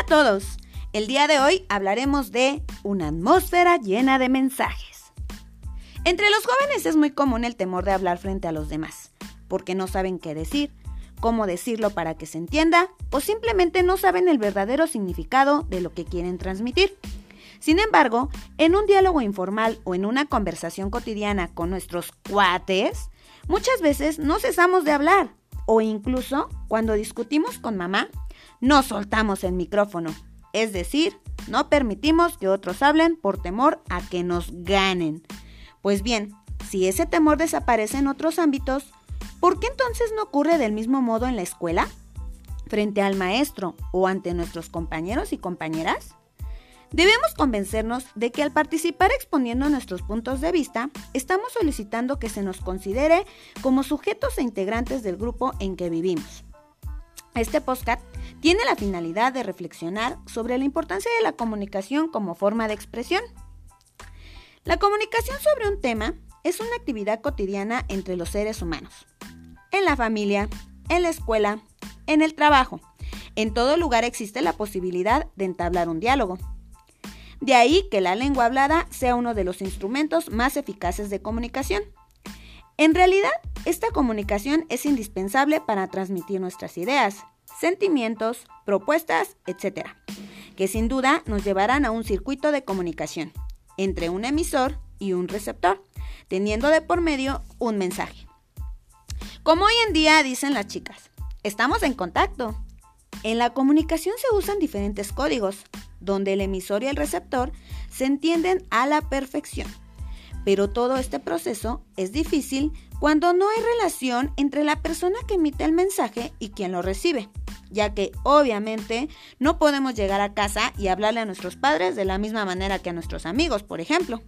a todos. El día de hoy hablaremos de una atmósfera llena de mensajes. Entre los jóvenes es muy común el temor de hablar frente a los demás, porque no saben qué decir, cómo decirlo para que se entienda o simplemente no saben el verdadero significado de lo que quieren transmitir. Sin embargo, en un diálogo informal o en una conversación cotidiana con nuestros cuates, muchas veces no cesamos de hablar o incluso cuando discutimos con mamá, no soltamos el micrófono. Es decir, no permitimos que otros hablen por temor a que nos ganen. Pues bien, si ese temor desaparece en otros ámbitos, ¿por qué entonces no ocurre del mismo modo en la escuela? ¿Frente al maestro o ante nuestros compañeros y compañeras? Debemos convencernos de que al participar exponiendo nuestros puntos de vista, estamos solicitando que se nos considere como sujetos e integrantes del grupo en que vivimos. Este podcast tiene la finalidad de reflexionar sobre la importancia de la comunicación como forma de expresión. La comunicación sobre un tema es una actividad cotidiana entre los seres humanos. En la familia, en la escuela, en el trabajo. En todo lugar existe la posibilidad de entablar un diálogo. De ahí que la lengua hablada sea uno de los instrumentos más eficaces de comunicación. En realidad, esta comunicación es indispensable para transmitir nuestras ideas, sentimientos, propuestas, etc., que sin duda nos llevarán a un circuito de comunicación entre un emisor y un receptor, teniendo de por medio un mensaje. Como hoy en día dicen las chicas, estamos en contacto. En la comunicación se usan diferentes códigos, donde el emisor y el receptor se entienden a la perfección. Pero todo este proceso es difícil cuando no hay relación entre la persona que emite el mensaje y quien lo recibe, ya que obviamente no podemos llegar a casa y hablarle a nuestros padres de la misma manera que a nuestros amigos, por ejemplo.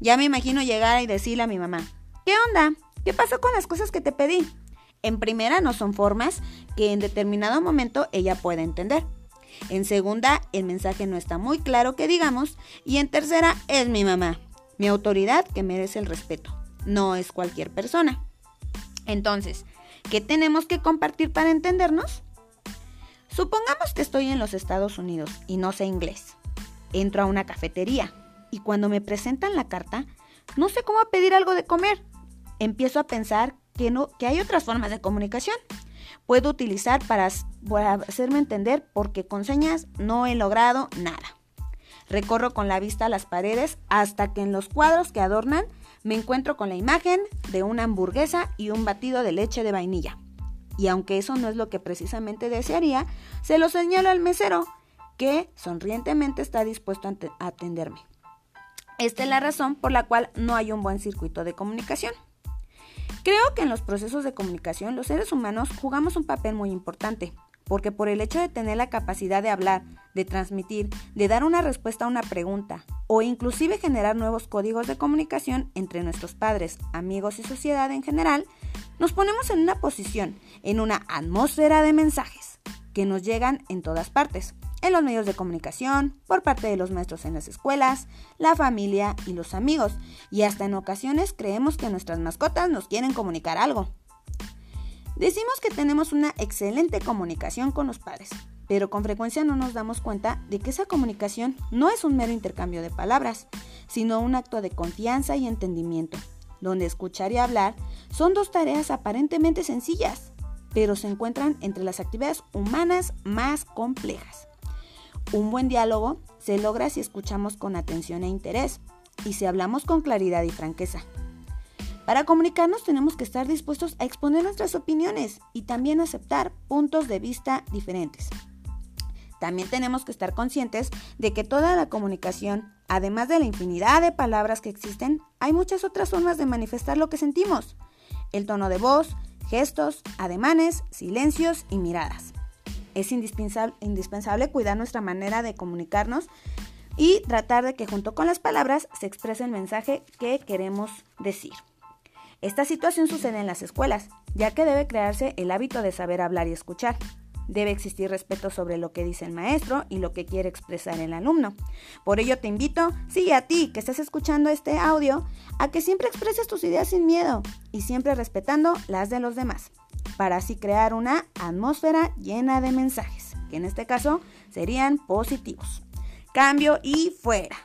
Ya me imagino llegar y decirle a mi mamá, ¿qué onda? ¿Qué pasó con las cosas que te pedí? En primera no son formas que en determinado momento ella pueda entender. En segunda, el mensaje no está muy claro que digamos. Y en tercera, es mi mamá, mi autoridad que merece el respeto. No es cualquier persona. Entonces, ¿qué tenemos que compartir para entendernos? Supongamos que estoy en los Estados Unidos y no sé inglés. Entro a una cafetería y cuando me presentan la carta, no sé cómo pedir algo de comer. Empiezo a pensar que, no, que hay otras formas de comunicación puedo utilizar para, hacerme entender porque con señas no he logrado nada. Recorro con la vista las paredes hasta que en los cuadros que adornan me encuentro con la imagen de una hamburguesa y un batido de leche de vainilla. Y aunque eso no es lo que precisamente desearía, se lo señalo al mesero, que sonrientemente está dispuesto a atenderme. Esta es la razón por la cual no hay un buen circuito de comunicación. Creo que en los procesos de comunicación los seres humanos jugamos un papel muy importante, porque por el hecho de tener la capacidad de hablar, de transmitir, de dar una respuesta a una pregunta, o inclusive generar nuevos códigos de comunicación entre nuestros padres, amigos y sociedad en general, nos ponemos en una posición, en una atmósfera de mensajes que nos llegan en todas partes en los medios de comunicación, por parte de los maestros en las escuelas, la familia y los amigos, y hasta en ocasiones creemos que nuestras mascotas nos quieren comunicar algo. Decimos que tenemos una excelente comunicación con los padres, pero con frecuencia no nos damos cuenta de que esa comunicación no es un mero intercambio de palabras, sino un acto de confianza y entendimiento, donde escuchar y hablar son dos tareas aparentemente sencillas, pero se encuentran entre las actividades humanas más complejas. Un buen diálogo se logra si escuchamos con atención e interés y si hablamos con claridad y franqueza. Para comunicarnos tenemos que estar dispuestos a exponer nuestras opiniones y también aceptar puntos de vista diferentes. También tenemos que estar conscientes de que toda la comunicación, además de la infinidad de palabras que existen, hay muchas otras formas de manifestar lo que sentimos. El tono de voz, gestos, ademanes, silencios y miradas. Es indispensable, cuidar nuestra manera de comunicarnos y tratar de que junto con las palabras se exprese el mensaje que queremos decir. Esta situación sucede en las escuelas, ya que debe crearse el hábito de saber hablar y escuchar. Debe existir respeto sobre lo que dice el maestro y lo que quiere expresar el alumno. Por ello te invito, sí a ti que estás escuchando este audio, a que siempre expreses tus ideas sin miedo y siempre respetando las de los demás para así crear una atmósfera llena de mensajes. que en este caso serían positivos. Cambio y fuera.